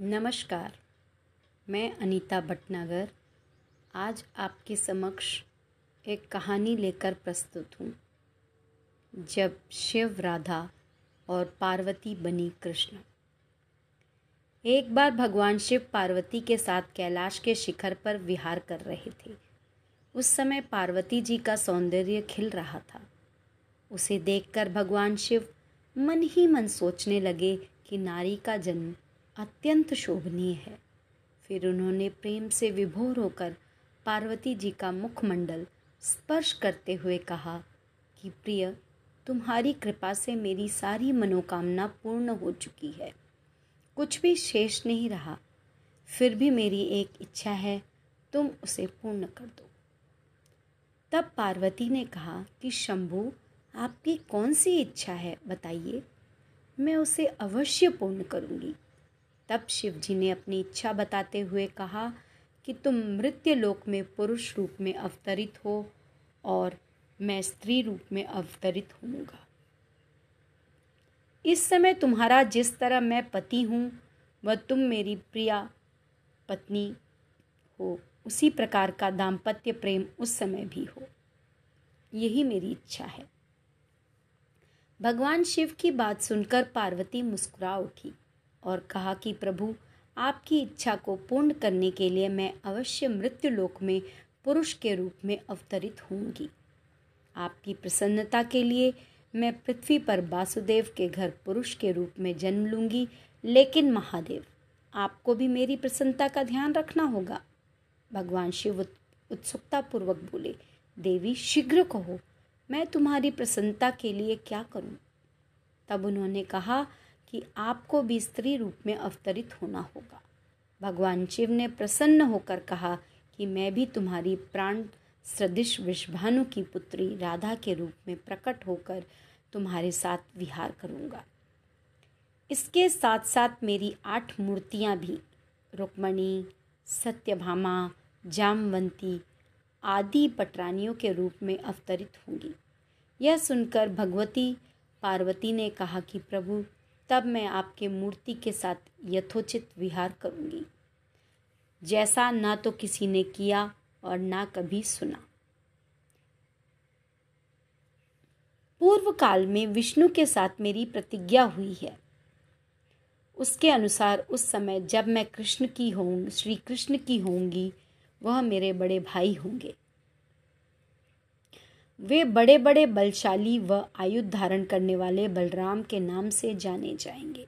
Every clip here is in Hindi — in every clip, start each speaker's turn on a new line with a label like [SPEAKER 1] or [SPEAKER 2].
[SPEAKER 1] नमस्कार, मैं अनीता भटनागर। आज आपके समक्ष एक कहानी लेकर प्रस्तुत हूँ। जब शिव राधा और पार्वती बनी कृष्ण। एक बार भगवान शिव पार्वती के साथ कैलाश के शिखर पर विहार कर रहे थे। उस समय पार्वती जी का सौंदर्य खिल रहा था। उसे देखकर भगवान शिव मन ही मन सोचने लगे कि नारी का जन्म अत्यंत शोभनीय है। फिर उन्होंने प्रेम से विभोर होकर पार्वती जी का मुखमंडल स्पर्श करते हुए कहा कि प्रिय, तुम्हारी कृपा से मेरी सारी मनोकामना पूर्ण हो चुकी है। कुछ भी शेष नहीं रहा। फिर भी मेरी एक इच्छा है, तुम उसे पूर्ण कर दो। तब पार्वती ने कहा कि, शंभु, आपकी कौन सी इच्छा है, बताइए। मैं उसे अवश्य पूर्ण करूँगी। तब शिव जी ने अपनी इच्छा बताते हुए कहा कि तुम मृत्यु लोक में पुरुष रूप में अवतरित हो और मैं स्त्री रूप में अवतरित होऊँगा। इस समय तुम्हारा जिस तरह मैं पति हूँ, वह तुम मेरी प्रिया पत्नी हो। उसी प्रकार का दाम्पत्य प्रेम उस समय भी हो। यही मेरी इच्छा है। भगवान शिव की बात सुनकर पार्वती मुस्कुरा उठी। और कहा कि, प्रभु, आपकी इच्छा को पूर्ण करने के लिए मैं अवश्य मृत्यु लोक में पुरुष के रूप में अवतरित होंगी आपकी प्रसन्नता के लिए मैं पृथ्वी पर वासुदेव के घर पुरुष के रूप में जन्म लूँगी, लेकिन महादेव, आपको भी मेरी प्रसन्नता का ध्यान रखना होगा भगवान शिव उत्सुकता पूर्वक बोले, देवी, शीघ्र कहो, मैं तुम्हारी प्रसन्नता के लिए क्या करूँ? तब उन्होंने कहा कि आपको भी स्त्री रूप में अवतरित होना होगा। भगवान शिव ने प्रसन्न होकर कहा कि मैं भी तुम्हारी प्राण सदृश विषभानु की पुत्री राधा के रूप में प्रकट होकर तुम्हारे साथ विहार करूँगा। इसके साथ साथ मेरी आठ मूर्तियाँ भी, रुक्मणी, सत्यभामा, जामवंती आदि पटरानियों के रूप में अवतरित होंगी। यह सुनकर भगवती पार्वती ने कहा कि प्रभु तब मैं आपके मूर्ति के साथ यथोचित विहार करूँगी। जैसा ना तो किसी ने किया और ना कभी सुना। पूर्व काल में विष्णु के साथ मेरी प्रतिज्ञा हुई है। उसके अनुसार उस समय जब मैं कृष्ण की होंगी श्री कृष्ण की होंगी वह मेरे बड़े भाई होंगे। वे बड़े बड़े बलशाली व आयुध धारण करने वाले बलराम के नाम से जाने जाएँगे।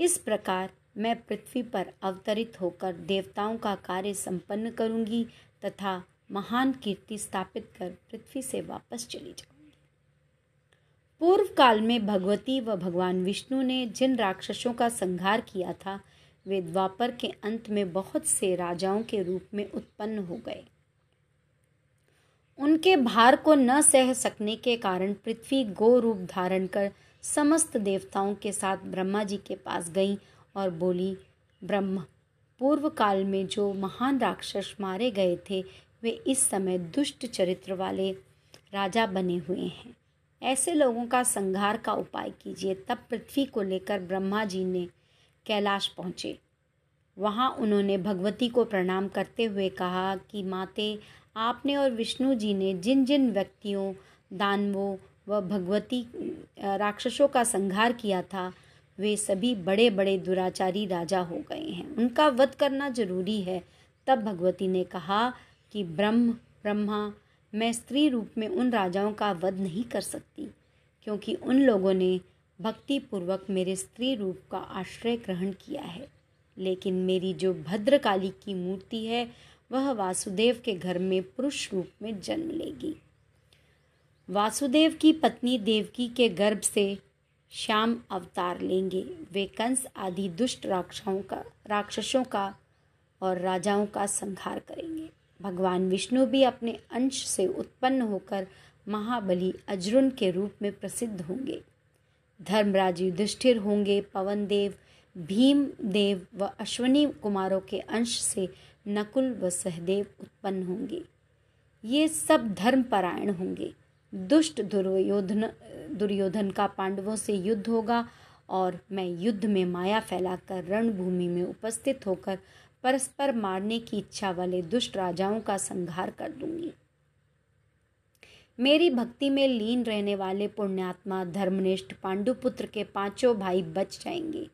[SPEAKER 1] इस प्रकार मैं पृथ्वी पर अवतरित होकर देवताओं का कार्य संपन्न करूँगी तथा महान कीर्ति स्थापित कर पृथ्वी से वापस चली जाऊँगी। पूर्व काल में भगवती व भगवान विष्णु ने जिन राक्षसों का संहार किया था, वे द्वापर के अंत में बहुत से राजाओं के रूप में उत्पन्न हो गए। उनके भार को न सह सकने के कारण पृथ्वी गो रूप धारण कर समस्त देवताओं के साथ ब्रह्मा जी के पास गई और बोली, ब्रह्म पूर्व काल में जो महान राक्षस मारे गए थे, वे इस समय दुष्ट चरित्र वाले राजा बने हुए हैं। ऐसे लोगों का संहार का उपाय कीजिए, तब पृथ्वी को लेकर ब्रह्मा जी ने कैलाश पहुँचे। वहाँ उन्होंने भगवती को प्रणाम करते हुए कहा कि, माते आपने और विष्णु जी ने जिन जिन व्यक्तियों, दानवों व भगवती राक्षसों का संहार किया था, वे सभी बड़े बड़े दुराचारी राजा हो गए हैं। उनका वध करना ज़रूरी है। तब भगवती ने कहा कि, ब्रह्म, ब्रह्मा, मैं स्त्री रूप में उन राजाओं का वध नहीं कर सकती, क्योंकि उन लोगों ने भक्ति पूर्वक मेरे स्त्री रूप का आश्रय ग्रहण किया है। लेकिन मेरी जो भद्रकाली की मूर्ति है वह वासुदेव के घर में पुरुष रूप में जन्म लेगी। वासुदेव की पत्नी देवकी के गर्भ से श्याम अवतार लेंगे। वे कंस आदि दुष्ट राक्षसों का राक्षसों का और राजाओं का संहार करेंगे। भगवान विष्णु भी अपने अंश से उत्पन्न होकर महाबली अजरुन के रूप में प्रसिद्ध होंगे। धर्मराज युधिष्ठिर होंगे पवन देव भीम देव व अश्वनी कुमारों के अंश से नकुल व सहदेव उत्पन्न होंगे। ये सब धर्मपरायण होंगे। दुष्ट दुर्योधन दुर्योधन का पांडवों से युद्ध होगा और मैं युद्ध में माया फैलाकर रणभूमि में उपस्थित होकर परस्पर मारने की इच्छा वाले दुष्ट राजाओं का संहार कर दूँगी। मेरी भक्ति में लीन रहने वाले पुण्यात्मा धर्मनिष्ठ पांडुपुत्र के पाँचों भाई बच जाएँगे।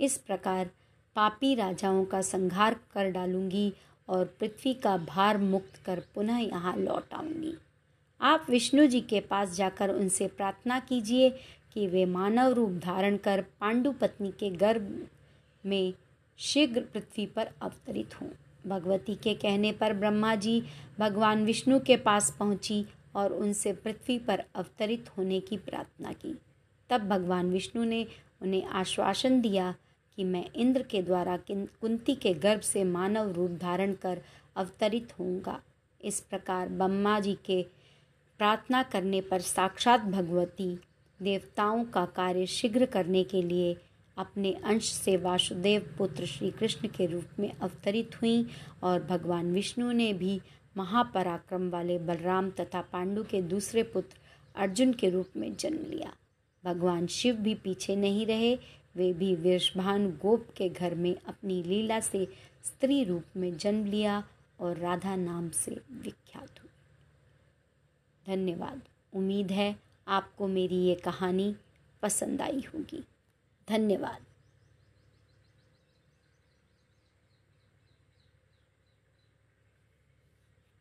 [SPEAKER 1] इस प्रकार पापी राजाओं का संहार कर डालूँगी और पृथ्वी का भार मुक्त कर पुनः यहाँ लौट आऊँगी। आप विष्णु जी के पास जाकर उनसे प्रार्थना कीजिए कि वे मानव रूप धारण कर पांडु पत्नी के गर्भ में शीघ्र पृथ्वी पर अवतरित हों। भगवती के कहने पर ब्रह्मा जी भगवान विष्णु के पास पहुँची और उनसे पृथ्वी पर अवतरित होने की प्रार्थना की। तब भगवान विष्णु ने उन्हें आश्वासन दिया कि मैं इंद्र के द्वारा कुंती के गर्भ से मानव रूप धारण कर अवतरित होऊँगा। इस प्रकार ब्रह्मा जी के प्रार्थना करने पर साक्षात भगवती देवताओं का कार्य शीघ्र करने के लिए अपने अंश से वासुदेव पुत्र श्री कृष्ण के रूप में अवतरित हुई और भगवान विष्णु ने भी महापराक्रम वाले बलराम तथा पांडु के दूसरे पुत्र अर्जुन के रूप में जन्म लिया। भगवान शिव भी पीछे नहीं रहे वे भी वृषभान गोप के घर में अपनी लीला से स्त्री रूप में जन्म लिया और राधा नाम से विख्यात हुई। धन्यवाद। उम्मीद है आपको मेरी ये कहानी पसंद आई होगी। धन्यवाद।